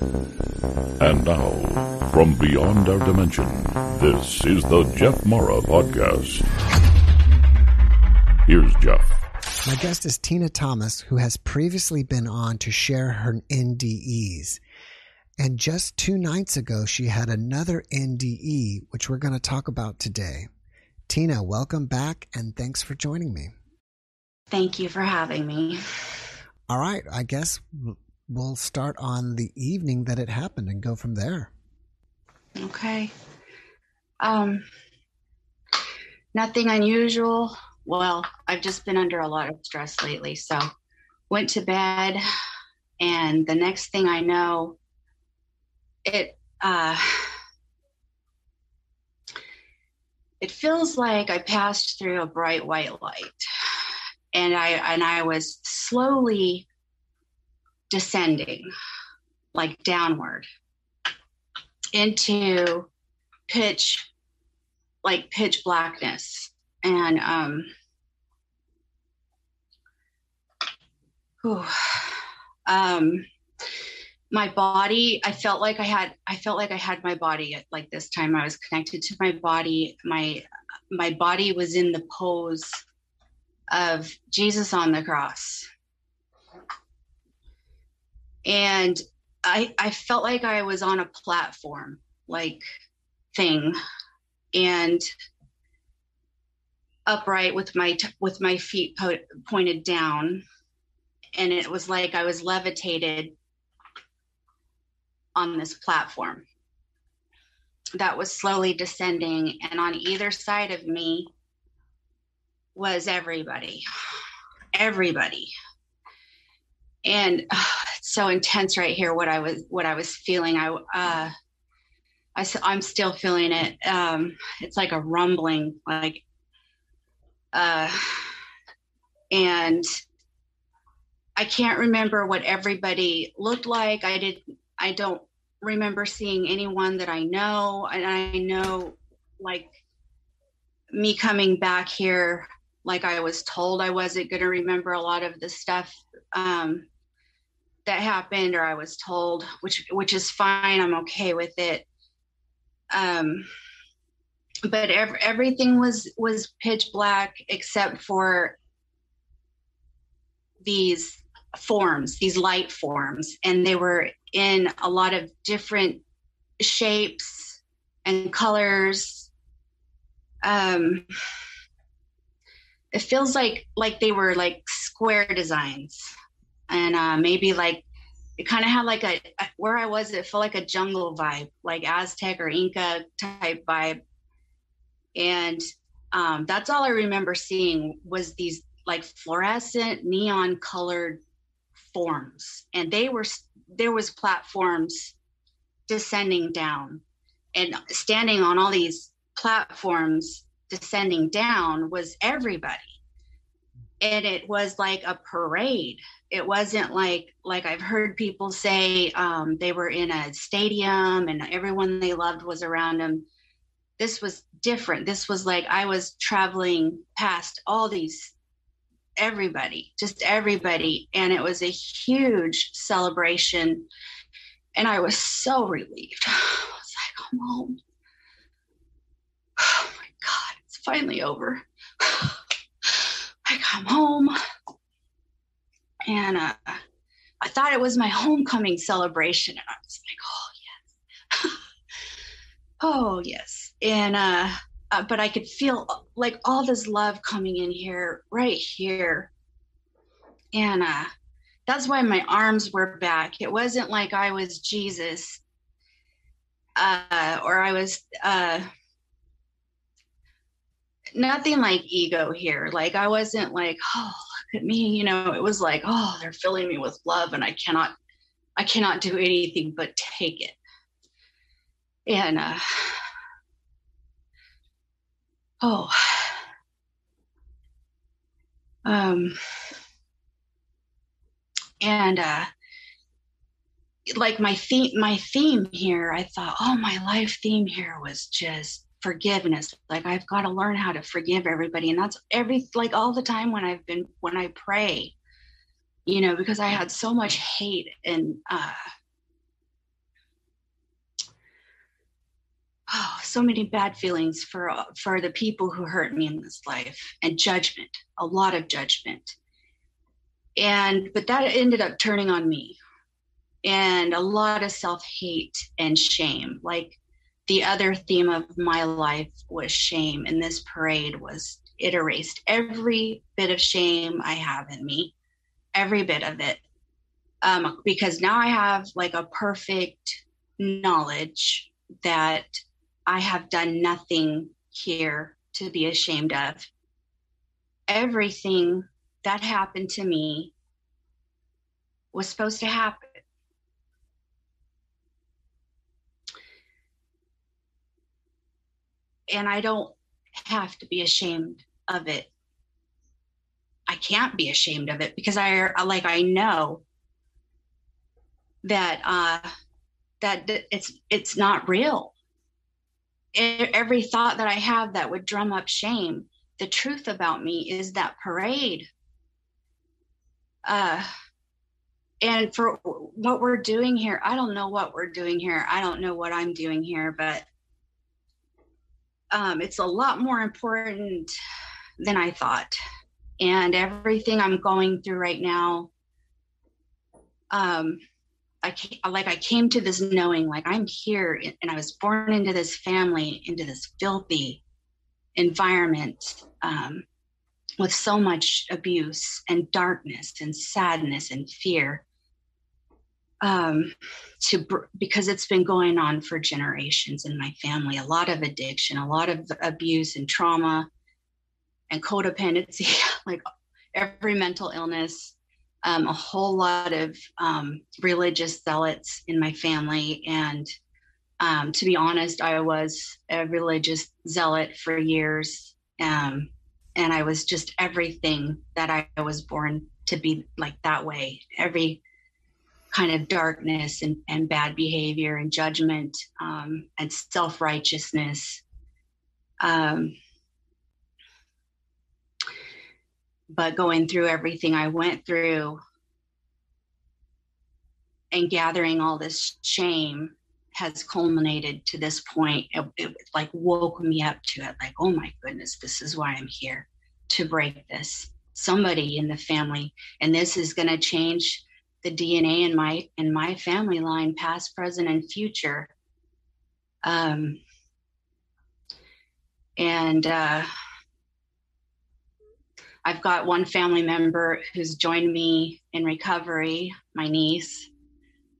And now, from beyond our dimension, this is the Jeff Mara Podcast. Here's Jeff. My guest is Tina Thomas, who has previously been on to share her NDEs. And just two nights ago, she had another NDE, which we're going to talk about today. Tina, welcome back and thanks for joining me. Thank you for having me. All right, I guess we'll start on the evening that it happened and go from there. Okay. Um nothing unusual. Well, I've just been under a lot of stress lately, so went to bed and the next thing I know it uh it feels like I passed through a bright white light and I and I was slowly descending like downward into pitch like pitch blackness. And um whew, um my body i felt like i had i felt like i had my body at like this time i was connected to my body. My my body was in the pose of jesus on the cross and I I felt like I was on a platform like thing. And upright with my t- with my feet po- pointed down. And it was like I was levitated on this platform that was slowly descending. And on either side of me was everybody everybody and it's so intense right here what i was what i was feeling. I uh I, i'm still feeling it. Um it's like a rumbling like uh and i can't remember what everybody looked like. I did i don't remember seeing anyone that i know. And i know like me coming back here like i was told i wasn't going to remember a lot of the stuff um, that happened or I was told, which which is fine. I'm okay with it. Um, but ev- everything was was pitch black except for these forms, these light forms, and they were in a lot of different shapes and colors. Um, it feels like like they were like square designs. And uh, maybe like it kind of had like a where I was. It felt like a jungle vibe, like Aztec or Inca type vibe, and um, that's all I remember seeing was these like fluorescent neon colored forms, and they were there was platforms descending down, and standing on all these platforms descending down was everybody and it was like a parade. It wasn't like like i've heard people say um, they were in a stadium and everyone they loved was around them. This was different. This was like i was traveling past all these everybody just everybody. And it was a huge celebration. And i was so relieved. I was like i'm home. Oh my god it's finally over i come home and uh, I thought it was my homecoming celebration, and I was like, "Oh yes, oh yes," and uh, uh, but I could feel like all this love coming in here, right here, and uh, that's why my arms were back. It wasn't like I was Jesus, uh, or I was. Uh, nothing like ego here. Like I wasn't like, oh, look at me you know? It was like oh they're filling me with love and i cannot i cannot do anything but take it. And uh oh. Um and uh like my theme my theme here i thought oh my life theme here was just forgiveness. Like i've got to learn how to forgive everybody and that's every like all the time when i've been when i pray you know because i had so much hate and uh oh so many bad feelings for for the people who hurt me in this life and judgment a lot of judgment. And but that ended up turning on me and a lot of self-hate and shame. Like the other theme of my life was shame and this parade was it erased every bit of shame i have in me every bit of it. Um, because now i have like a perfect knowledge that i have done nothing here to be ashamed of. Everything that happened to me was supposed to happen and I don't have to be ashamed of it. I can't be ashamed of it because I like I know that uh that it's it's not real. Every thought that I have that would drum up shame, the truth about me is that parade. Uh and for what we're doing here, I don't know what we're doing here. I don't know what I'm doing here, but um, it's a lot more important than I thought. And everything I'm going through right now, um, I like I came to this knowing like I'm here and I was born into this family, into this filthy environment um, with so much abuse and darkness and sadness and fear um, to because it's been going on for generations in my family. A lot of addiction, a lot of abuse and trauma, and codependency, like every mental illness. Um, a whole lot of um, religious zealots in my family, and um, to be honest, I was a religious zealot for years, um, and I was just everything that I was born to be like that way. Every kind of darkness and, and bad behavior and judgment um, and self righteousness. Um, but going through everything I went through and gathering all this shame has culminated to this point. It, it like woke me up to it, like, oh my goodness, this is why I'm here to break this. Somebody in the family, and this is going to change the DNA in my in my family line, past, present, and future. Um, and uh, I've got one family member who's joined me in recovery, my niece.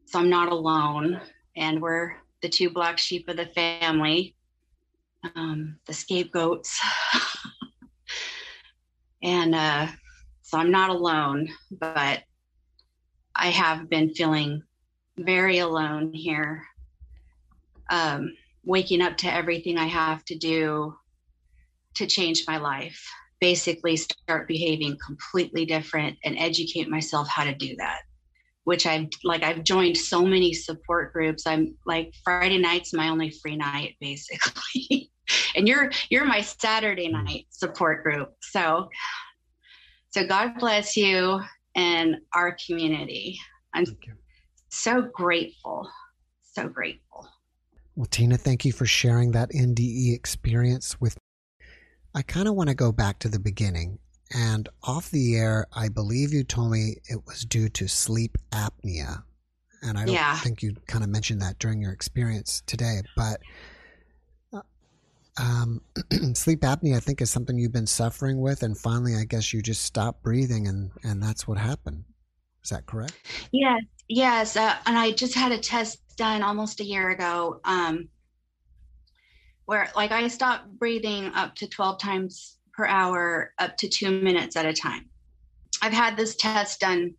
So I'm not alone, and we're the two black sheep of the family, um, the scapegoats. and uh, so I'm not alone, but I have been feeling very alone here, um, waking up to everything I have to do to change my life. Basically, start behaving completely different and educate myself how to do that. Which I've like, I've joined so many support groups. I'm like Friday night's my only free night, basically. and you're you're my Saturday night support group. So, so God bless you in our community. I'm so grateful, so grateful. Well, Tina, thank you for sharing that NDE experience with me. I kind of want to go back to the beginning. And off the air, I believe you told me it was due to sleep apnea. And I don't yeah. think you kind of mentioned that during your experience today. But um, sleep apnea, I think, is something you've been suffering with, and finally, I guess you just stopped breathing, and and that's what happened. Is that correct? Yes, yes. Uh, and I just had a test done almost a year ago, um, where like I stopped breathing up to twelve times per hour, up to two minutes at a time. I've had this test done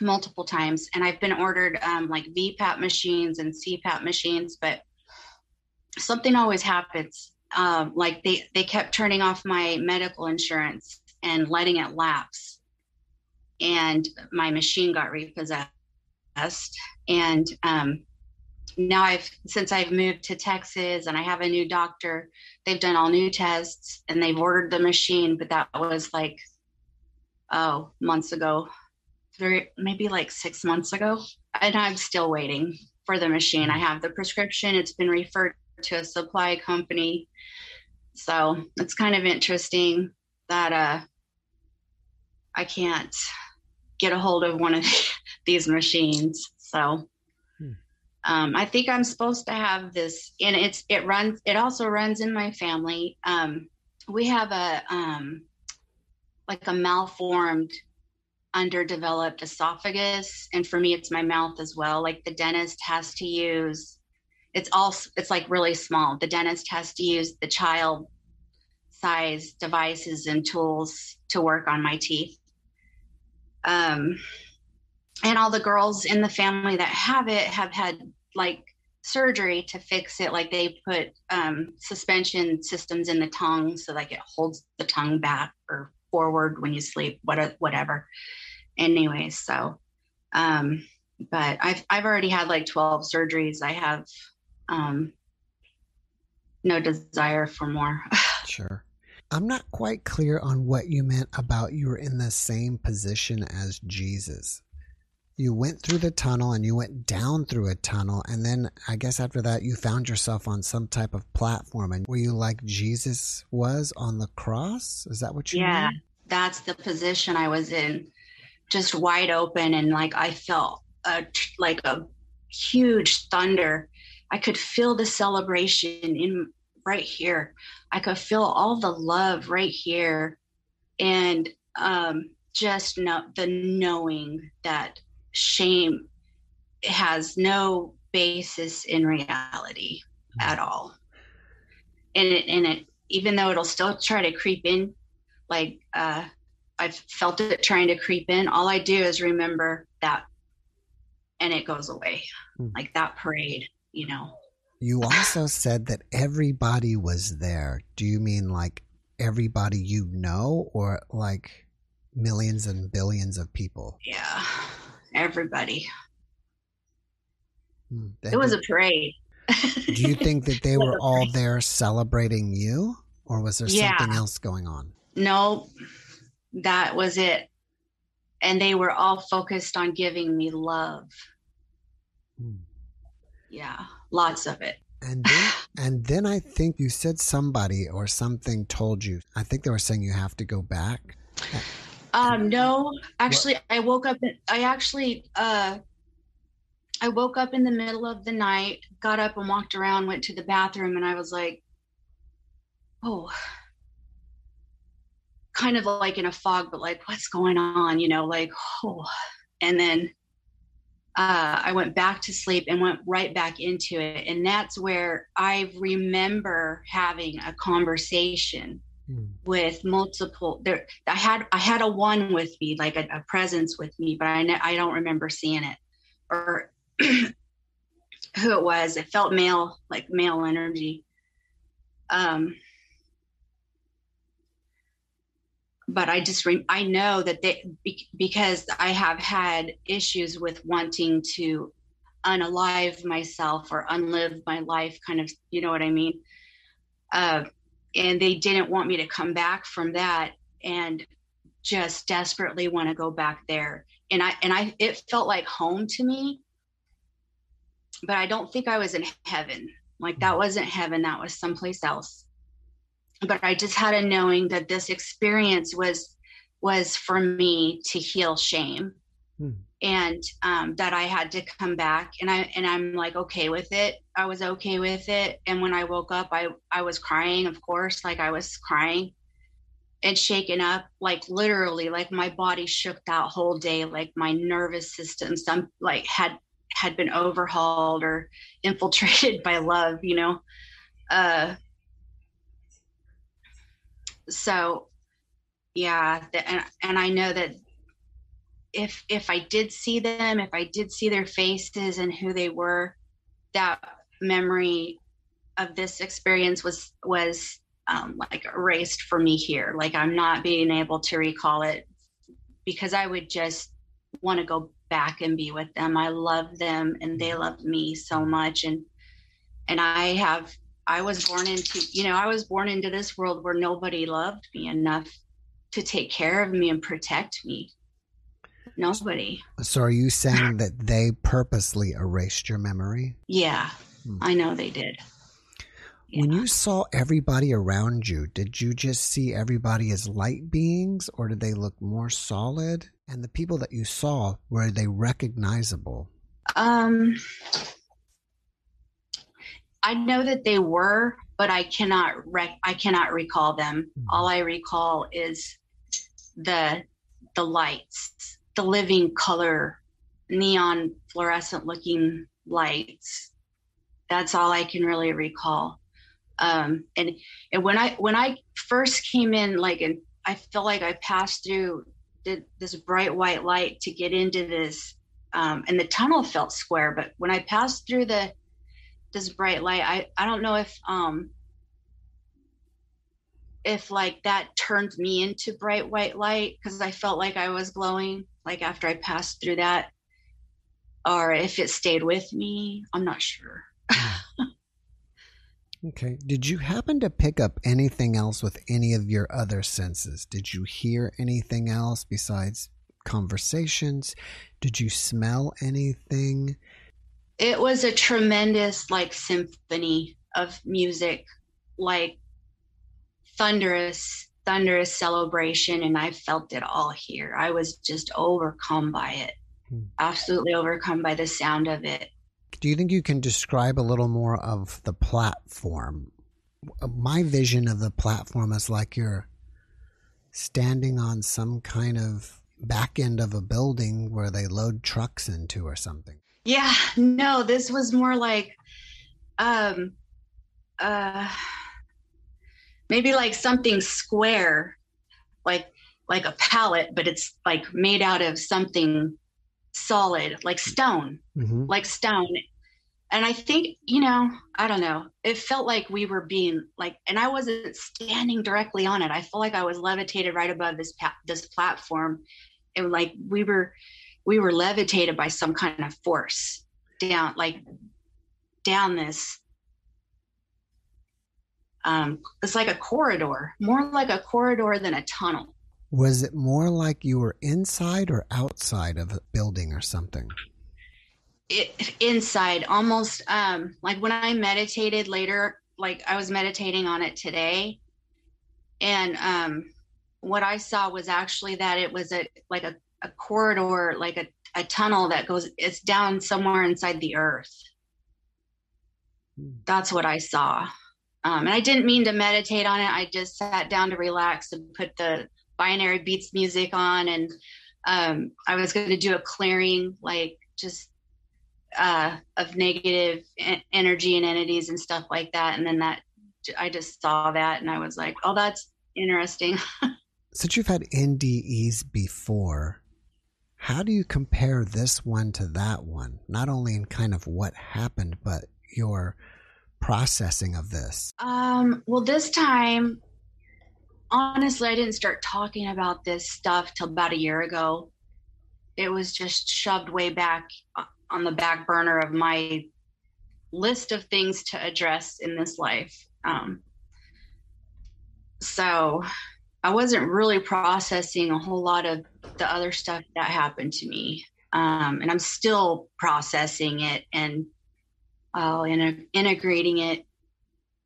multiple times, and I've been ordered um, like VPAP machines and CPAP machines, but something always happens um, like they they kept turning off my medical insurance and letting it lapse, and my machine got repossessed. And um, now I've since I've moved to Texas and I have a new doctor, they've done all new tests and they've ordered the machine, but that was like oh months ago, three maybe like six months ago, and I'm still waiting for the machine. I have the prescription; it's been referred to a supply company so it's kind of interesting that uh, I can't get a hold of one of these machines. So hmm. um, I think I'm supposed to have this, and it's it runs. It also runs in my family. Um, we have a um, like a malformed underdeveloped esophagus and for me it's my mouth as well like the dentist has to use it's all it's like really small. The dentist has to use the child size devices and tools to work on my teeth. Um, and all the girls in the family that have it have had like surgery to fix it. Like they put um, suspension systems in the tongue so like it holds the tongue back or forward when you sleep what whatever. Anyways so um but i've i've already had like 12 surgeries. I have um, no desire for more. sure. I'm not quite clear on what you meant about you were in the same position as Jesus. You went through the tunnel and you went down through a tunnel, and then I guess after that you found yourself on some type of platform. And were you like Jesus was on the cross? Is that what you Yeah, mean? that's the position I was in, just wide open, and like I felt a, like a huge thunder I could feel the celebration in right here. I could feel all the love right here. And um, just know the knowing that shame has no basis in reality at all. And it, and it, even though it'll still try to creep in, like uh, I've felt it trying to creep in, all I do is remember that and it goes away. Mm. Like that parade you know. You also said that everybody was there. Do you mean like everybody you know or like millions and billions of people? Yeah, everybody. Hmm. It was a parade. do you think that they were all there celebrating you or was there yeah. something else going on? No, that was it. And they were all focused on giving me love. Hmm yeah lots of it and then, and then I think you said somebody or something told you. I think they were saying you have to go back. Um, no, actually, what? I woke up. I actually, uh, I woke up in the middle of the night, got up and walked around, went to the bathroom, and I was like, oh, kind of like in a fog, but like, what's going on? You know, like, oh, and then uh, I went back to sleep and went right back into it. And that's where I remember having a conversation mm. with multiple. There, I had I had a one with me, like a, a presence with me, but I ne- I don't remember seeing it or who it was. It felt male, like male energy. Um, but I just re- I know that they be, because I have had issues with wanting to unalive myself or unlive my life, kind of, you know what I mean? Uh, and they didn't want me to come back from that, and just desperately want to go back there. And I and I it felt like home to me, but I don't think I was in heaven. Like that wasn't heaven. That was someplace else but I just had a knowing that this experience was was for me to heal shame. Hmm. And um, that I had to come back, and I and I'm like okay with it. I was okay with it, and when I woke up, I I was crying, of course, like I was crying and shaken up, like literally, like my body shook that whole day, like my nervous system, some like had had been overhauled or infiltrated by love, you know. Uh, so yeah the, and, and i know that if if i did see them if i did see their faces and who they were that memory of this experience was was um, like erased for me here. Like I'm not being able to recall it because I would just want to go back and be with them. I love them and they love me so much. And and I have I was born into you know, I was born into this world where nobody loved me enough to take care of me and protect me. Nobody. So are you saying that they purposely erased your memory? Yeah. Hmm. I know they did. When you saw everybody around you, did you just see everybody as light beings or did they look more solid? And the people that you saw, were they recognizable? Um, I know that they were, but I cannot rec- I cannot recall them. Mm-hmm. All I recall is the the lights, the living color, neon fluorescent looking lights. That's all I can really recall um, and and when I when I first came in, like, and I feel like I passed through the, this bright white light to get into this, um, and the tunnel felt square. But when I passed through the this bright light, I I don't know if um if like that turned me into bright white light because I felt like I was glowing like after I passed through that, or if it stayed with me. I'm not sure. Okay. Did you happen to pick up anything else with any of your other senses? Did you hear anything else besides conversations? Did you smell anything? It was a tremendous, like, symphony of music, like thunderous, thunderous celebration. And I felt it all here. I was just overcome by it, hmm. absolutely overcome by the sound of it. Do you think you can describe a little more of the platform? My vision of the platform is like you're standing on some kind of back end of a building where they load trucks into or something. Yeah, no, this was more like um uh maybe like something square like like a pallet but it's like made out of something solid, like stone, mm-hmm. like stone. And I think, you know, I don't know. It felt like we were being like, and I wasn't standing directly on it. I felt like I was levitated right above this pa- this platform, and like we were, we were levitated by some kind of force down, like down this. Um, it's like a corridor, more like a corridor than a tunnel. Was it more like you were inside or outside of a building or something? It, inside, almost um, like when I meditated later, like I was meditating on it today, and um, what I saw was actually that it was a like a, a corridor, like a, a tunnel that goes it's down somewhere inside the earth. Hmm. That's what I saw. Um, and I didn't mean to meditate on it. I just sat down to relax and put the binary beats music on and um, I was going to do a clearing, like just uh, of negative energy and entities and stuff like that. And then that I just saw that and I was like, oh, that's interesting. Since you've had NDEs before, how do you compare this one to that one? Not only in kind of what happened, but your processing of this. Um, well, this time honestly, I didn't start talking about this stuff till about a year ago. It was just shoved way back uh, on the back burner of my list of things to address in this life. Um, so I wasn't really processing a whole lot of the other stuff that happened to me. Um, and I'm still processing it and uh, integrating it.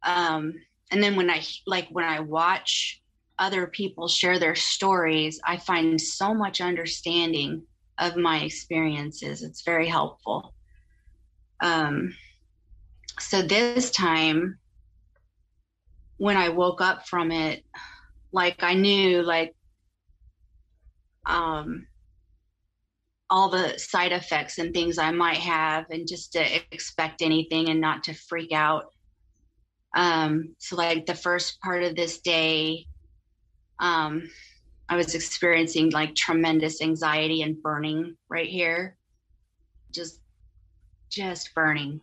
Um, and then when I like when I watch other people share their stories, I find so much understanding of my experiences. It's very helpful. Um, so this time, when I woke up from it, like I knew, like, um, all the side effects and things I might have, and just to expect anything and not to freak out. Um, so, like, the first part of this day, um, I was experiencing like tremendous anxiety and burning right here. Just just burning.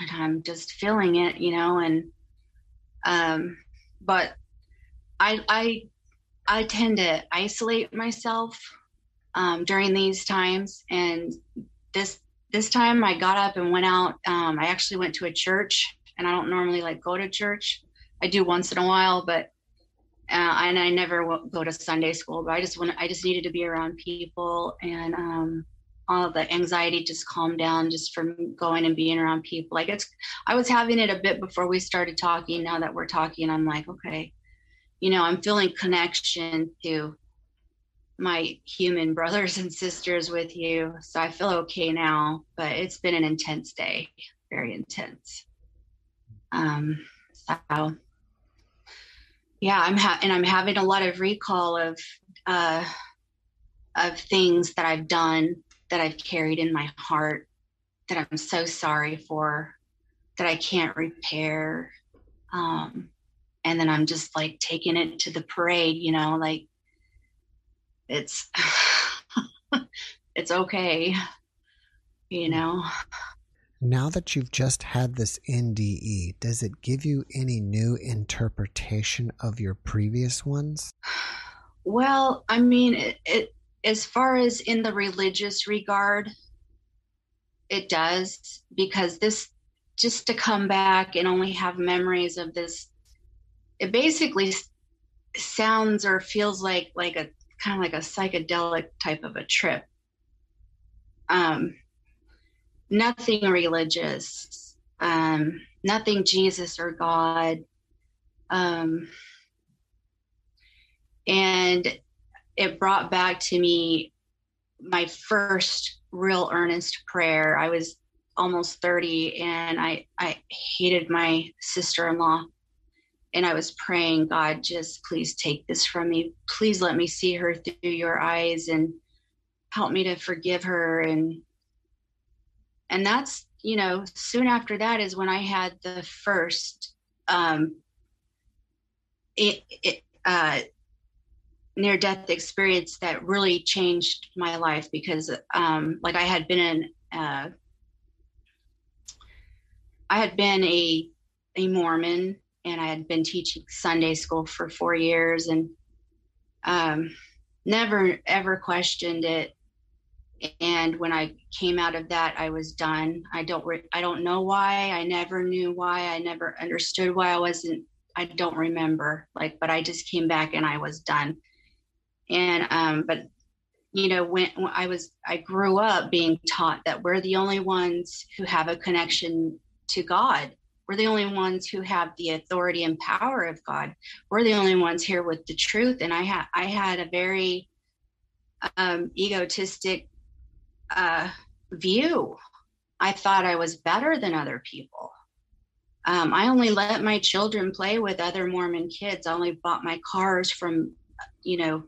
and I'm just feeling it, you know, and um but I I I tend to isolate myself um, during these times, and this this time I got up and went out. Um, I actually went to a church, and I don't normally like go to church. I do once in a while, but uh, and I never go to Sunday school. But I just want I just needed to be around people, and um, all the anxiety just calmed down just from going and being around people. Like it's I was having it a bit before we started talking. Now that we're talking, I'm like, okay, you know, I'm feeling connection to my human brothers and sisters with you. So I feel okay now, but it's been an intense day, very intense. Um, so yeah, I'm ha- and I'm having a lot of recall of uh, of things that I've done that I've carried in my heart that I'm so sorry for that I can't repair. Um, and then I'm just like taking it to the parade, you know, like it's it's okay, you mm. know. Now that you've just had this NDE, does it give you any new interpretation of your previous ones? Well, I mean, it, it as far as in the religious regard, it does because this just to come back and only have memories of this it basically sounds or feels like like a kind of like a psychedelic type of a trip. Um nothing religious um nothing jesus or god um and it brought back to me my first real earnest prayer. I was almost 30 and i i hated my sister-in-law and I was praying, God, just please take this from me. Please let me see her through your eyes and help me to forgive her. And and that's you know, soon after that is when I had the first um, it, it uh, near death experience that really changed my life because um, like I had been in uh, I had been a a Mormon and I had been teaching Sunday school for four years and um, never ever questioned it. And when I came out of that, I was done. I don't re- I don't know why. I never knew why. I never understood why I wasn't. I don't remember. Like, but I just came back and I was done. And um, but you know when, when I was I grew up being taught that we're the only ones who have a connection to God we're the only ones who have the authority and power of God. We're the only ones here with the truth. And I had I had a very um, egotistic uh, view. I thought I was better than other people. Um, I only let my children play with other Mormon kids. I only bought my cars from, you know,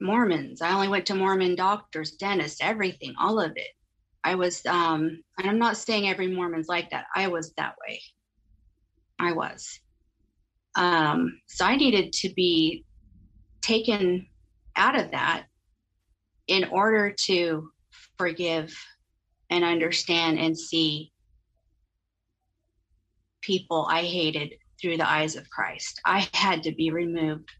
Mormons. I only went to Mormon doctors, dentists, everything, all of it. I was, um, and I'm not saying every Mormon's like that. I was that way. I was. Um, so I needed to be taken out of that in order to forgive and understand and see people I hated through the eyes of Christ. I had to be removed.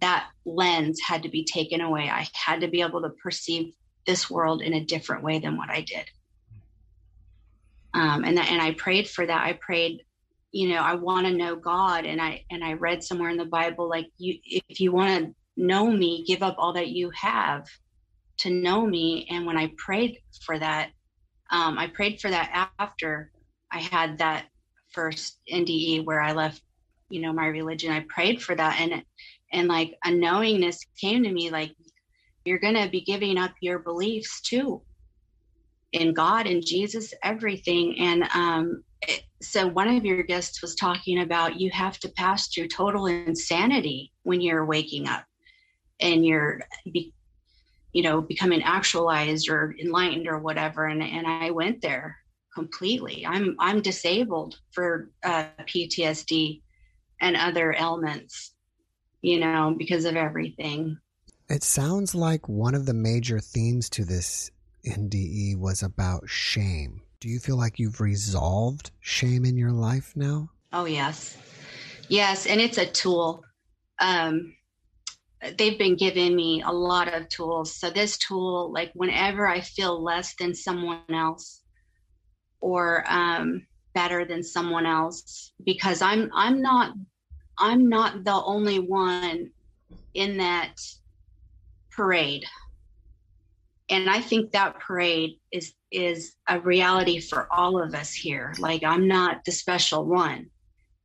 That lens had to be taken away. I had to be able to perceive this world in a different way than what I did. Um, and that, and I prayed for that. I prayed, you know, I want to know God, and I and I read somewhere in the Bible like you, if you want to know me, give up all that you have to know me. And when I prayed for that, um, I prayed for that after I had that first NDE where I left, you know, my religion. I prayed for that, and and like a knowingness came to me, like you're going to be giving up your beliefs too in God and Jesus, everything. And um, so one of your guests was talking about you have to pass through total insanity when you're waking up and you're, be, you know, becoming actualized or enlightened or whatever. And, and I went there completely. I'm, I'm disabled for uh, PTSD and other ailments, you know, because of everything. It sounds like one of the major themes to this NDE was about shame. Do you feel like you've resolved shame in your life now? Oh, yes. Yes. And it's a tool. Um, they've been giving me a lot of tools. So, this tool, like whenever I feel less than someone else or um, better than someone else, because I'm, I'm not, I'm not the only one in that parade. And i think that parade is is a reality for all of us here. Like i'm not the special one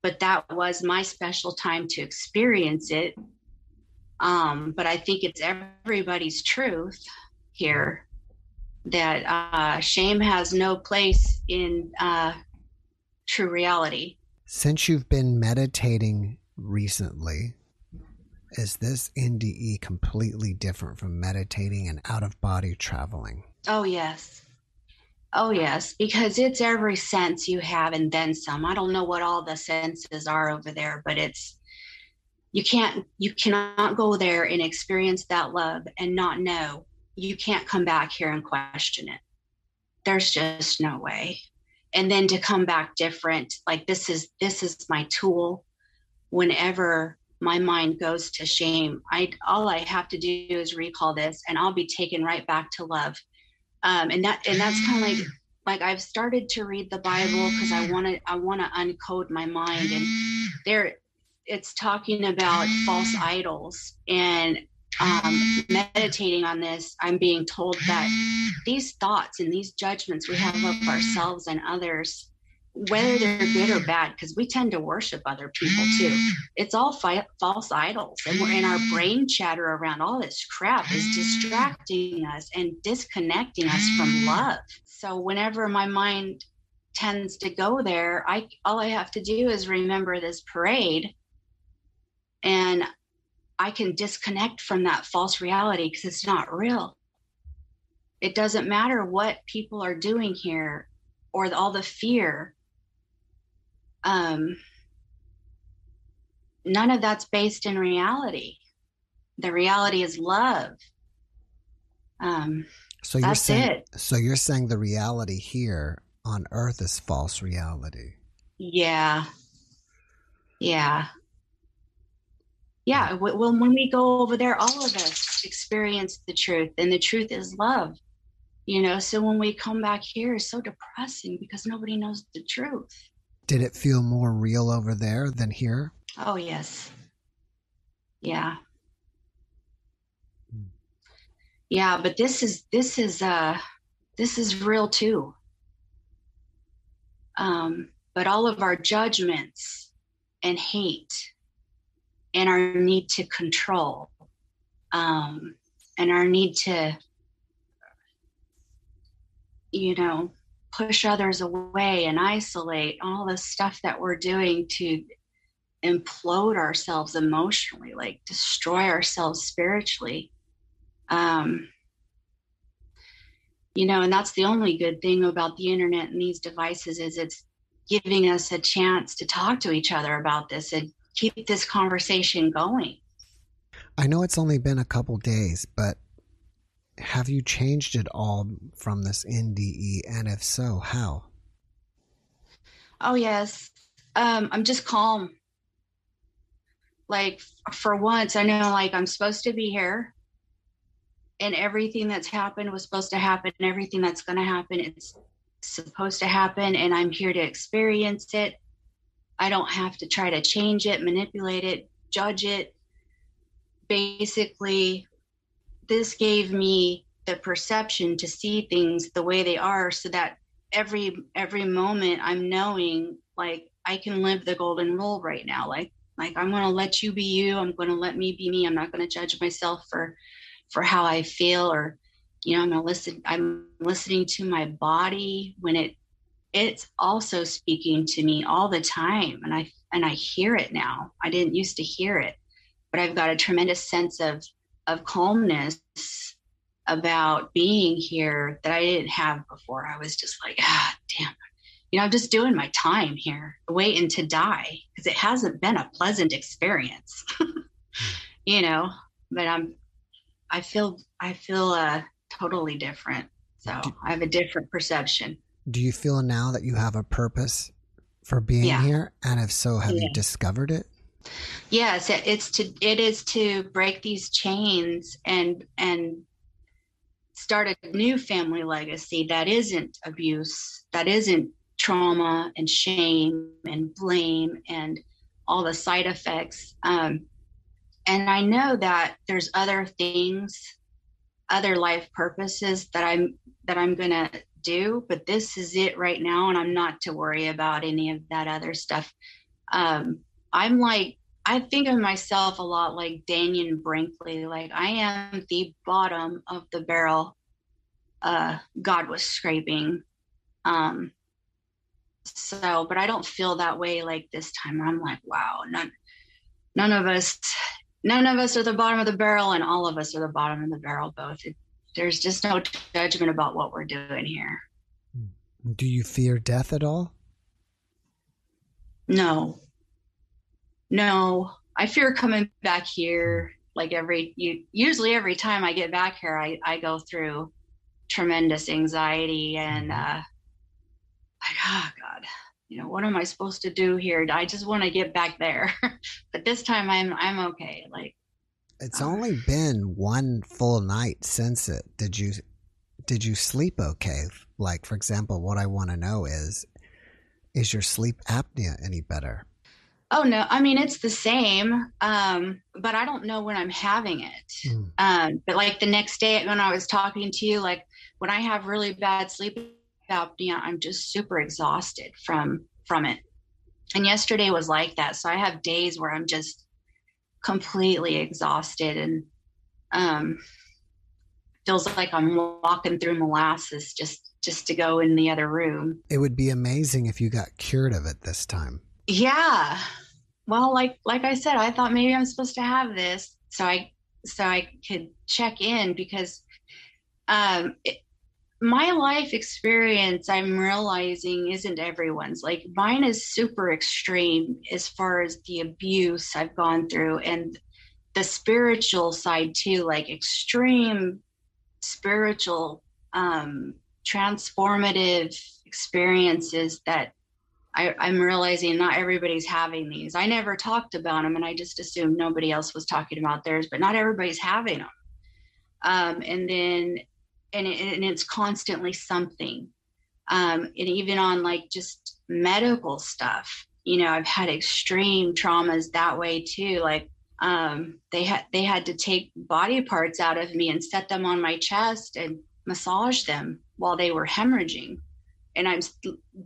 but that was my special time to experience it. Um, but i think it's everybody's truth here that uh, shame has no place in uh, true reality. Since you've been meditating recently is this NDE completely different from meditating and out of body traveling? Oh, yes. Oh, yes, because it's every sense you have and then some. I don't know what all the senses are over there, but it's, you can't, you cannot go there and experience that love and not know. You can't come back here and question it. There's just no way. And then to come back different, like this is, this is my tool whenever my mind goes to shame. I all i have to do is recall this and i'll be taken right back to love. Um, and that and that's kind of like like i've started to read the bible because i want to i want to uncode my mind and there it's talking about false idols and um, meditating on this. I'm being told that these thoughts and these judgments we have of ourselves and others whether they're good or bad, because we tend to worship other people too. Mm. It's all fi- false idols, and we're in our brain chatter around all this crap is distracting us and disconnecting us from mm. love. So whenever my mind tends to go there, I all I have to do is remember this parade, and I can disconnect from that false reality because it's not real. It doesn't matter what people are doing here or all the fear um, none of that's based in reality. The reality is love. Um, so you're saying, it. so you're saying the reality here on Earth is false reality. Yeah. Yeah. Yeah. Well, when we go over there, all of us experience the truth, and the truth is love. You know, so when we come back here, it's so depressing because nobody knows the truth. Did it feel more real over there than here? Oh, yes. Yeah. Hmm. Yeah, but this is this is uh this is real too. Um, but all of our judgments and hate and our need to control um, and our need to you know push others away and isolate all the stuff that we're doing to implode ourselves emotionally like destroy ourselves spiritually. Um you know and that's the only good thing about the internet and these devices is it's giving us a chance to talk to each other about this and keep this conversation going. I know it's only been a couple days but have you changed at all from this NDE? And if so, how? Oh, yes. Um, I'm just calm. Like, for once, I know, like, I'm supposed to be here. And everything that's happened was supposed to happen. And everything that's going to happen, it's supposed to happen. And I'm here to experience it. I don't have to try to change it, manipulate it, judge it. Basically, this gave me the perception to see things the way they are so that every every moment i'm knowing like i can live the golden rule right now. Like like i'm going to let you be you. I'm going to let me be me. I'm not going to judge myself for for how i feel or you know i'm going to listen i'm listening to my body when it it's also speaking to me all the time. And i and i hear it now. I didn't used to hear it but i've got a tremendous sense of of calmness about being here that I didn't have before. I was just like, ah, damn, you know, I'm just doing my time here, waiting to die because it hasn't been a pleasant experience, you know. But I'm, I feel, I feel uh, totally different. So I have a different perception. Do you feel now that you have a purpose for being Yeah. here? And if so, have you discovered it? Yes it's to it is to break these chains and and start a new family legacy that isn't abuse that isn't trauma and shame and blame and all the side effects. Um, and i know that there's other things other life purposes that i'm that i'm gonna do but this is it right now and i'm not to worry about any of that other stuff. Um, I'm like, I think of myself a lot like Dannion Brinkley. Like I am the bottom of the barrel. Uh, God was scraping. Um, so, but I don't feel that way like this time. I'm like, wow, none, none of us, none of us are the bottom of the barrel, and all of us are the bottom of the barrel. Both. It, there's just no judgment about what we're doing here. Do you fear death at all? No. No. I fear coming back here like every you usually every time I get back here I, I go through tremendous anxiety and uh like oh God, you know, what am I supposed to do here? I just want to get back there. but this time I'm I'm okay. Like It's Oh. only been one full night since it. Did you did you sleep okay? Like for example, what I want to know is is your sleep apnea any better? Oh no, I mean it's the same, um, but I don't know when I'm having it. Mm. Um, but like the next day when I was talking to you, like when I have really bad sleep apnea, I'm just super exhausted from from it. And yesterday was like that. So I have days where I'm just completely exhausted and um feels like I'm walking through molasses just just to go in the other room. It would be amazing if you got cured of it this time. Yeah. Well, like like I said, I thought maybe I'm supposed to have this so I so I could check in because um it, my life experience I'm realizing isn't everyone's. Like mine is super extreme as far as the abuse I've gone through and the spiritual side too, like extreme spiritual um transformative experiences that I, I'm realizing not everybody's having these. I never talked about them, and I just assumed nobody else was talking about theirs. But not everybody's having them. Um, and then, and, it, and it's constantly something. Um, and even on like just medical stuff, you know, I've had extreme traumas that way too. Like um, they had they had to take body parts out of me and set them on my chest and massage them while they were hemorrhaging and I'm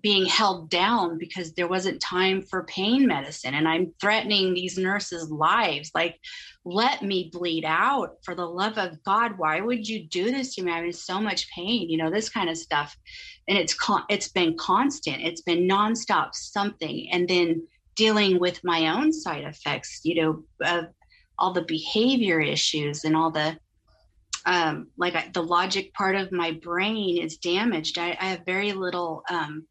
being held down because there wasn't time for pain medicine and I'm threatening these nurses' lives. Like, let me bleed out for the love of God. Why would you do this to me? I'm in so much pain, you know, this kind of stuff. And it's con- it's been constant. It's been nonstop something. And then dealing with my own side effects, you know, of all the behavior issues and all the um, like I, the logic part of my brain is damaged. I, I have very little. Um,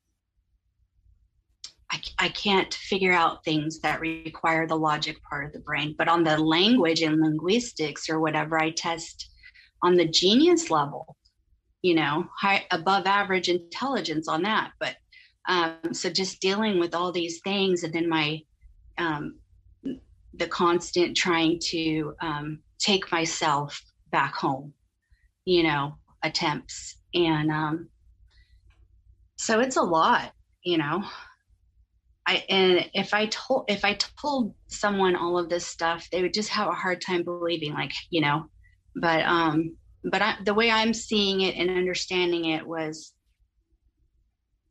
I, I can't figure out things that require the logic part of the brain. But on the language and linguistics or whatever, I test on the genius level. You know, high above average intelligence on that. But um, so just dealing with all these things, and then my um, the constant trying to um, take myself back home, you know, attempts. And um, so it's a lot, you know. I and if I told if I told someone all of this stuff, they would just have a hard time believing, like, you know. But um, but I, the way I'm seeing it and understanding it was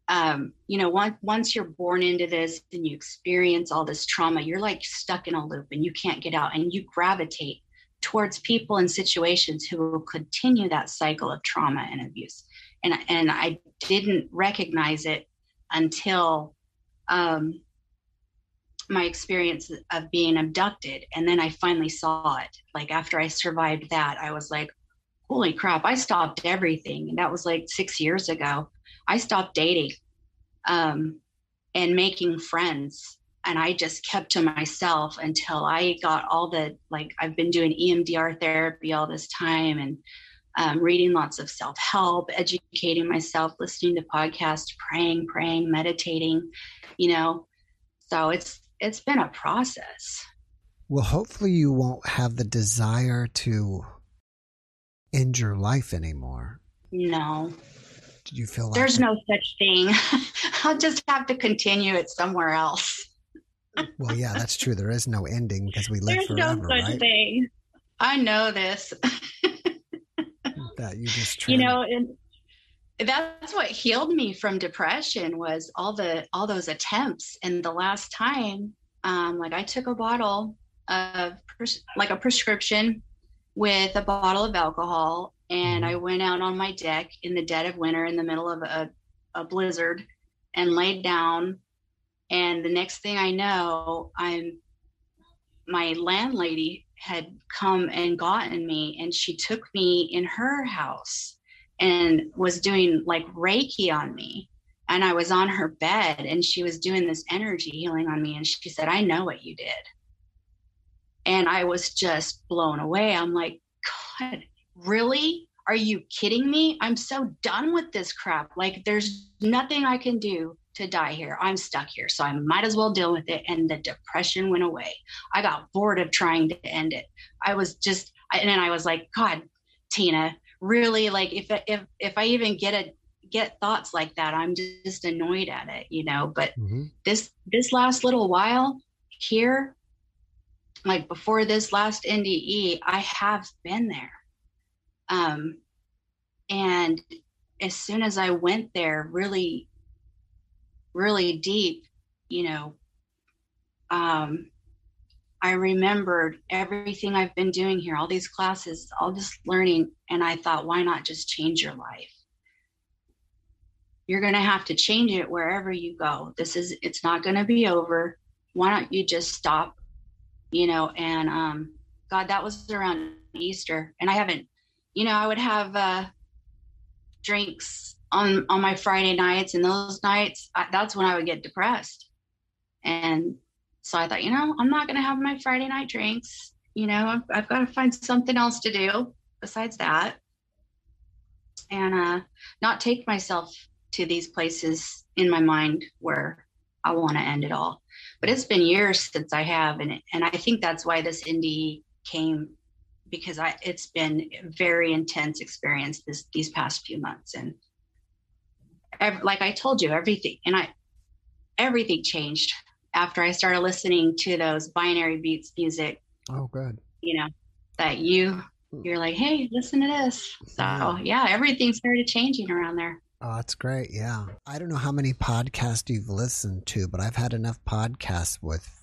um, you know, once once you're born into this and you experience all this trauma, you're like stuck in a loop and you can't get out and you gravitate towards people and situations who will continue that cycle of trauma and abuse. And and I didn't recognize it until um, my experience of being abducted, and then I finally saw it. Like after I survived that, I was like, "Holy crap!" I stopped everything, and that was like six years ago. I stopped dating um, and making friends and I just kept to myself until I got all the like I've been doing EMDR therapy all this time and um, reading lots of self help, educating myself, listening to podcasts, praying, praying, meditating, you know. So it's it's been a process. Well, hopefully you won't have the desire to end your life anymore. No. Did you feel like there's no such thing? I'll just have to continue it somewhere else. Well, yeah, that's true. There is no ending because we live there's forever, no such right? thing. I know this. that you just you know, and that's what healed me from depression was all the all those attempts. And the last time, um, like I took a bottle of pres- like a prescription with a bottle of alcohol and I went out on my deck in the dead of winter in the middle of a, a blizzard and laid down. And the next thing I know, I'm my landlady had come and gotten me, and she took me in her house and was doing like Reiki on me. And I was on her bed, and she was doing this energy healing on me. And she said, I know what you did. And I was just blown away. I'm like, God, really? Are you kidding me? I'm so done with this crap. Like, there's nothing I can do to die here. I'm stuck here. So I might as well deal with it. And the depression went away. I got bored of trying to end it. I was just, and then I was like, God, Tina, really? Like, if, if, if I even get a, get thoughts like that, I'm just annoyed at it, you know, but mm-hmm. this, this last little while here, like before this last NDE, I have been there. Um, and as soon as I went there, really, really deep, you know, um, I remembered everything I've been doing here, all these classes, all this learning, and I thought, why not just change your life? You're going to have to change it wherever you go. This is, it's not going to be over. Why don't you just stop, you know? And um, God, that was around Easter, and I haven't you know, I would have uh, drinks on on my Friday nights, and those nights, I, that's when I would get depressed. And so I thought, you know, I'm not going to have my Friday night drinks. You know, I've, I've got to find something else to do besides that, and uh, not take myself to these places in my mind where I want to end it all. But it's been years since I have, and and I think that's why this NDE came because I it's been a very intense experience this these past few months and like I told you everything and I everything changed after I started listening to those binaural beats music. Oh good. You know, that you hmm. you're like, hey, listen to this. So yeah, yeah everything started changing around there. Oh, that's great. Yeah. I don't know how many podcasts you've listened to, but I've had enough podcasts with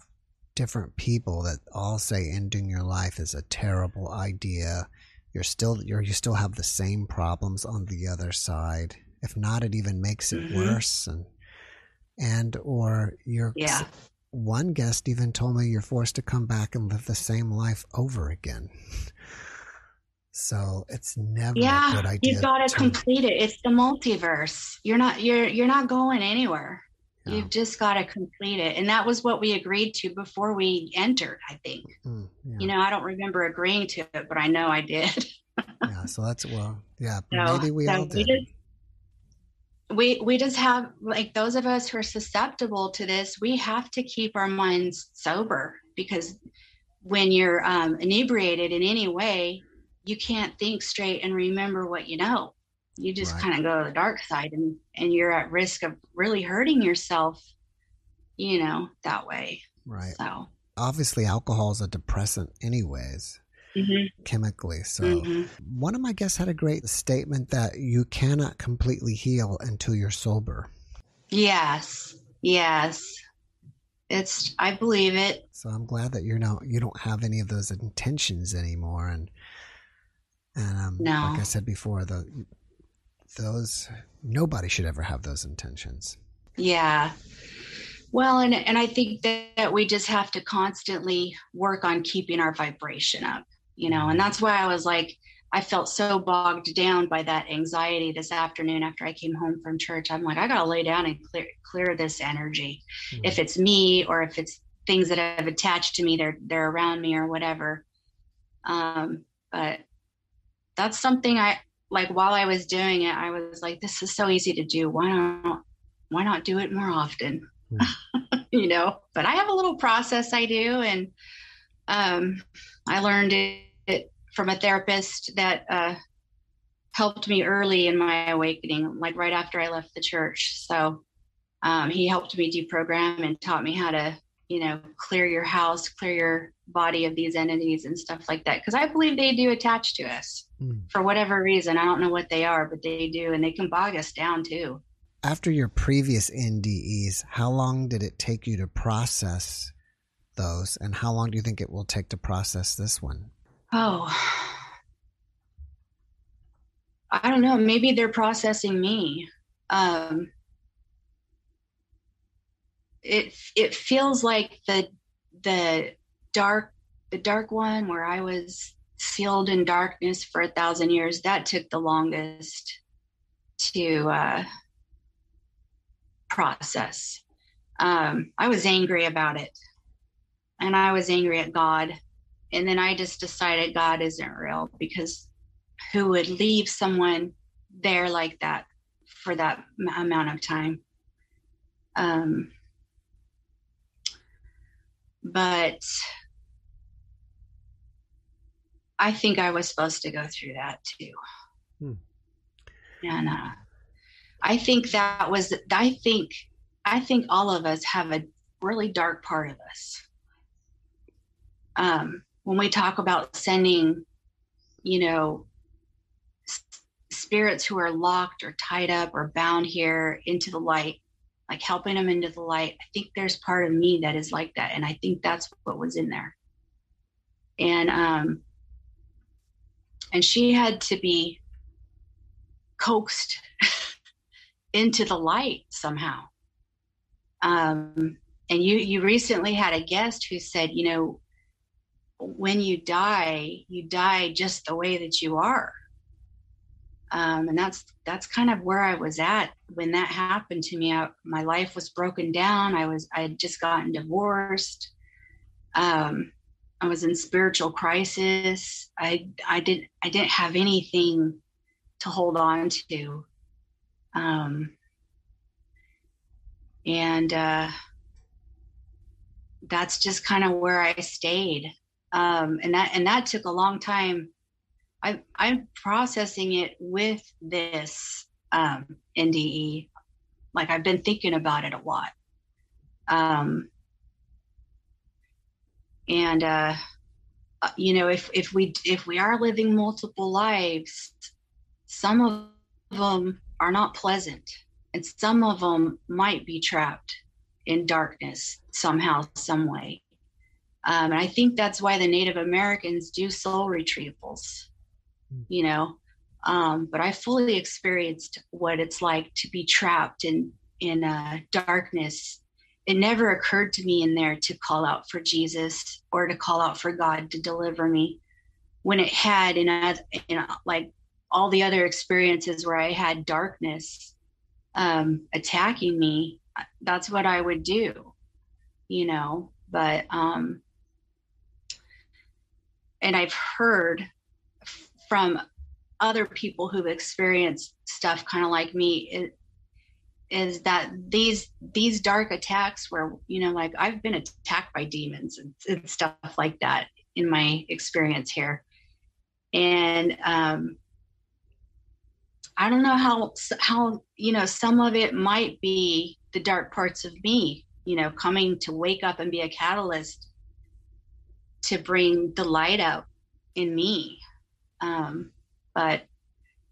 different people that all say ending your life is a terrible idea. You're still you're you still have the same problems on the other side. If not, it even makes it mm-hmm. worse. And and or you're yeah. One guest even told me you're forced to come back and live the same life over again. So it's never yeah, a good idea. You've got to complete it. It's the multiverse. You're not you're you're not going anywhere. Yeah. You've just got to complete it. And that was what we agreed to before we entered, I think. Mm, yeah. You know, I don't remember agreeing to it, but I know I did. yeah, so that's well, yeah, so, maybe we so all did. We just, we we just have like those of us who are susceptible to this, we have to keep our minds sober because when you're um, inebriated in any way, you can't think straight and remember what you know you just right. kind of go to the dark side and and you're at risk of really hurting yourself you know that way right so obviously alcohol is a depressant anyways mm-hmm. chemically so mm-hmm. one of my guests had a great statement that you cannot completely heal until you're sober yes yes it's i believe it so i'm glad that you're now you don't have any of those intentions anymore and and um, no. like I said before, the those nobody should ever have those intentions. Yeah. Well, and and I think that we just have to constantly work on keeping our vibration up, you know, and that's why I was like I felt so bogged down by that anxiety this afternoon after I came home from church. I'm like, I gotta lay down and clear clear this energy. Mm-hmm. If it's me or if it's things that have attached to me, they're they're around me or whatever. Um, but that's something I like while I was doing it, I was like, this is so easy to do. Why not why not do it more often? Mm. you know, but I have a little process I do and um I learned it, it from a therapist that uh helped me early in my awakening, like right after I left the church. So um, he helped me deprogram and taught me how to, you know, clear your house, clear your body of these entities and stuff like that. Because I believe they do attach to us mm. for whatever reason. I don't know what they are, but they do, and they can bog us down too. After your previous NDEs, how long did it take you to process those, and how long do you think it will take to process this one? Oh, I don't know. Maybe they're processing me. Um, it it feels like the the dark the dark one where I was sealed in darkness for a thousand years. That took the longest to uh, process. Um, I was angry about it, and I was angry at God. And then I just decided God isn't real because who would leave someone there like that for that amount of time. Um, but I think I was supposed to go through that too. Hmm. And uh, I think that was, I think, I think all of us have a really dark part of us. Um, when we talk about sending, you know, spirits who are locked or tied up or bound here into the light, like helping them into the light. I think there's part of me that is like that. And I think that's what was in there. And, um, and she had to be coaxed into the light somehow. Um, and you, you recently had a guest who said, you know, when you die, you die just the way that you are um, and that's that's kind of where I was at when that happened to me. I, my life was broken down. I was I had just gotten divorced. Um, I was in spiritual crisis. I I didn't I didn't have anything to hold on to. Um, and uh, that's just kind of where I stayed. Um, and that and that took a long time I, I'm processing it with this um, NDE. Like I've been thinking about it a lot. Um, and uh, uh, you know, if if we if we are living multiple lives, some of them are not pleasant, and some of them might be trapped in darkness somehow, some way. Um, and I think that's why the Native Americans do soul retrievals you know? Um, but i fully experienced what it's like to be trapped in in uh, darkness. It never occurred to me in there to call out for jesus or to call out for god to deliver me. When it had in, a, in a, like all the other experiences where i had darkness um, attacking me that's what i would do you know? But um and i've heard from other people who've experienced stuff kind of like me is, that these these dark attacks where you know like i've been attacked by demons and, and stuff like that in my experience here. And um i don't know how how you know some of it might be the dark parts of me you know coming to wake up and be a catalyst to bring the light out in me um, but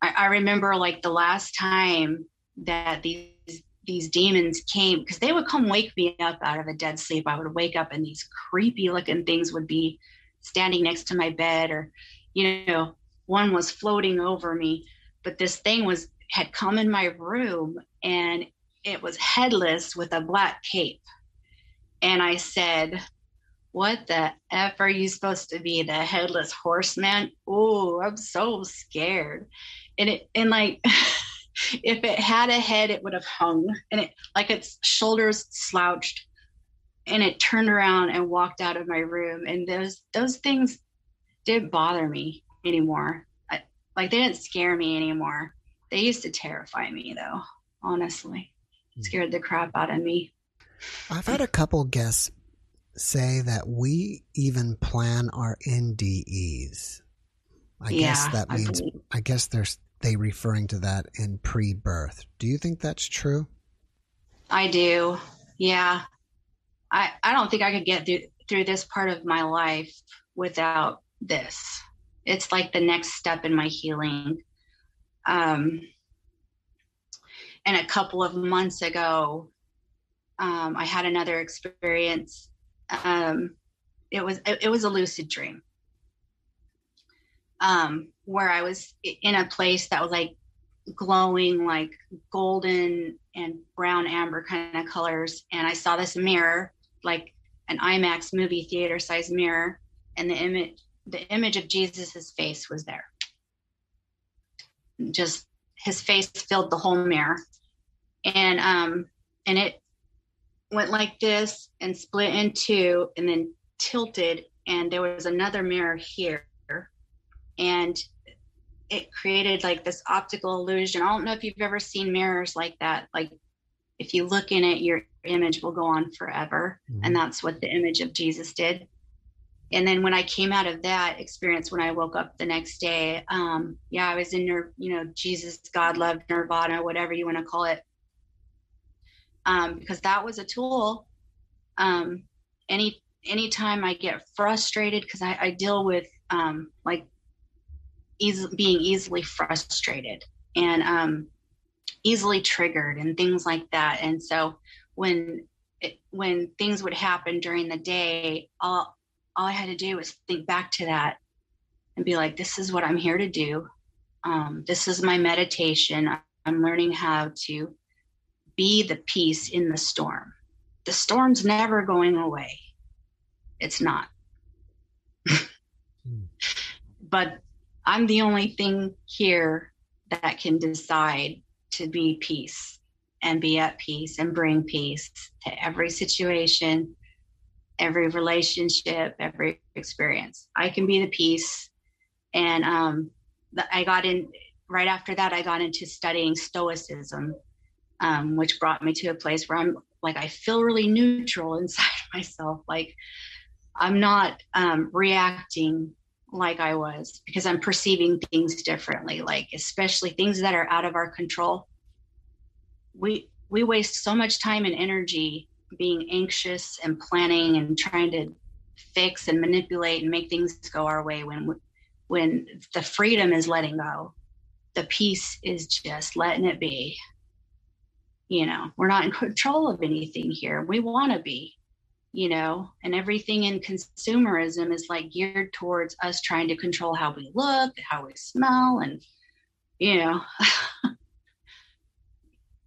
I, I remember like the last time that these these demons came because they would come wake me up out of a dead sleep. I would wake up and these creepy looking things would be standing next to my bed, or you know, one was floating over me. But this thing was had come in my room and it was headless with a black cape. And I said, what the F are you supposed to be? The headless horseman? Oh, I'm so scared. And it, and like, if it had a head, it would have hung and it, like its shoulders slouched and it turned around and walked out of my room. And those, those things didn't bother me anymore. I, Like they didn't scare me anymore. They used to terrify me though, honestly. Hmm. Scared the crap out of me. I've had a couple guests say that we even plan our NDEs. I yeah, guess that means I, I guess there's they referring to that in pre-birth. Do you think that's true? I do. Yeah. I I don't think I could get through through this part of my life without this. It's like the next step in my healing. Um and a couple of months ago, um, I had another experience. Um, it was it, it was a lucid dream. Um, where I was in a place that was like glowing, like golden and brown amber kind of colors, and I saw this mirror, like an IMAX movie theater size mirror, and the image the image of Jesus's face was there. Just his face filled the whole mirror, and um, and it went like this and split in two, and then tilted, and there was another mirror here and it created like this optical illusion. I don't know if you've ever seen mirrors like that. Like if you look in it, your image will go on forever. Mm-hmm. And that's what the image of Jesus did. And then when I came out of that experience, when I woke up the next day, um, yeah, I was in your, you know, Jesus, God, love, Nirvana, whatever you want to call it. Um, because that was a tool. Um, any anytime I get frustrated, because I, I deal with um, like being easily frustrated and um, easily triggered and things like that. And so when it, when things would happen during the day, all all I had to do was think back to that and be like, "This is what I'm here to do. Um, this is my meditation. I'm learning how to be the peace in the storm. The storm's never going away. It's not." Hmm. but I'm the only thing here that can decide to be peace and be at peace and bring peace to every situation, every relationship, every experience. I can be the peace. And um, I got in right after that, I got into studying Stoicism, um, which brought me to a place where I'm like, I feel really neutral inside myself. Like, I'm not um, reacting like I was because I'm perceiving things differently, like especially things that are out of our control. We we waste so much time and energy being anxious and planning and trying to fix and manipulate and make things go our way when when the freedom is letting go. The peace is just letting it be. You know, we're not in control of anything here. We want to be you know, and everything in consumerism is like geared towards us trying to control how we look, how we smell, and, you know,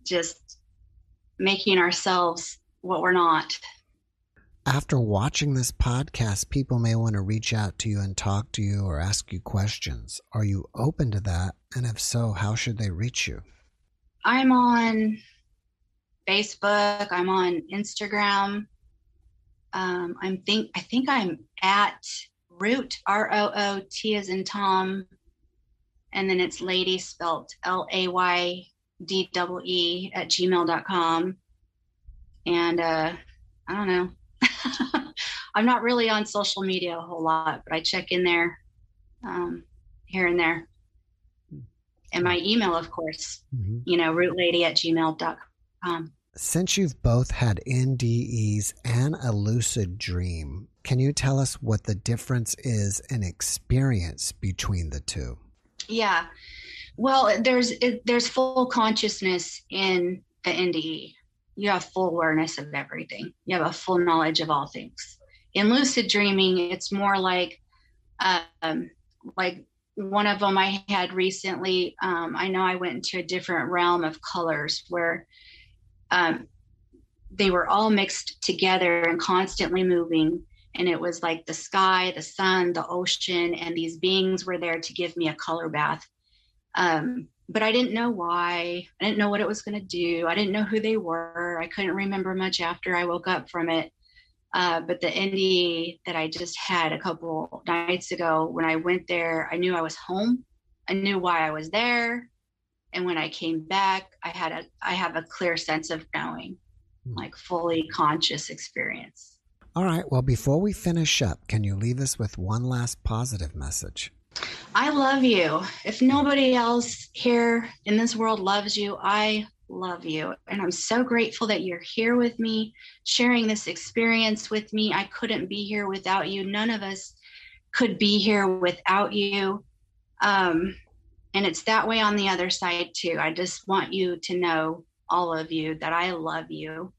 just making ourselves what we're not. After watching this podcast, people may want to reach out to you and talk to you or ask you questions. Are you open to that? And if so, how should they reach you? I'm on Facebook, I'm on Instagram, um, I'm think I think I'm at root R O O T as in Tom, and then it's lady spelt L A Y D double E at gmail.com. And uh, I don't know. I'm not really on social media a whole lot, but I check in there um, here and there. And my email, of course, mm-hmm. you know, rootlady at gmail.com. Since you've both had NDEs and a lucid dream, can you tell us what the difference is in experience between the two? Yeah. Well, there's there's full consciousness in the NDE. You have full awareness of everything. You have a full knowledge of all things. In lucid dreaming, it's more like um, like one of them I had recently. Um, I know I went into a different realm of colors where um, they were all mixed together and constantly moving. And it was like the sky, the sun, the ocean, and these beings were there to give me a color bath. Um, but I didn't know why. I didn't know what it was going to do. I didn't know who they were. I couldn't remember much after I woke up from it. Uh, but the NDE that I just had a couple nights ago, when I went there, I knew I was home. I knew why I was there. And when I came back, I had a I have a clear sense of knowing, hmm. like fully conscious experience. All right. Well, before we finish up, can you leave us with one last positive message? I love you. If nobody else here in this world loves you, I love you. And I'm so grateful that you're here with me, sharing this experience with me. I couldn't be here without you. None of us could be here without you. Um, and it's that way on the other side, too. I just want you to know, all of you, that I love you.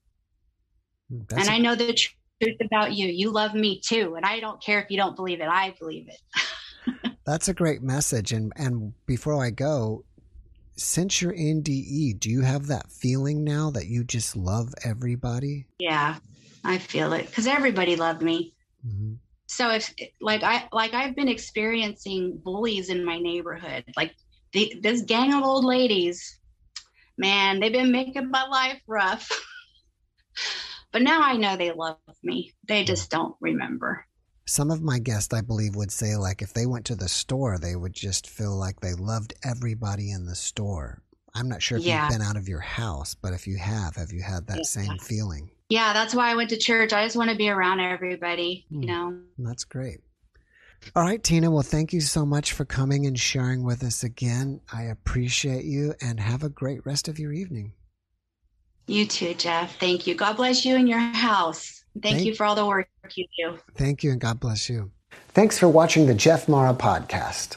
That's and I know the truth about you. You love me too. And I don't care if you don't believe it, I believe it. That's a great message. And and before I go, since you're NDE, do you have that feeling now that you just love everybody? Yeah, I feel it because everybody loved me. Mm-hmm. So if like I like I've been experiencing bullies in my neighborhood, like the, this gang of old ladies, man, they've been making my life rough. but now I know they love me. They just don't remember some of my guests, I believe, would say, like, if they went to the store, they would just feel like they loved everybody in the store. I'm not sure if yeah. you've been out of your house, but if you have, have you had that yeah. same feeling? Yeah, that's why I went to church. I just want to be around everybody, you hmm. know. That's great. All right, Tina. Well, thank you so much for coming and sharing with us again. I appreciate you and have a great rest of your evening. You too, Jeff. Thank you. God bless you and your house. Thank, Thank you for all the work you do. Thank you, and God bless you. Thanks for watching the Jeff Mara podcast.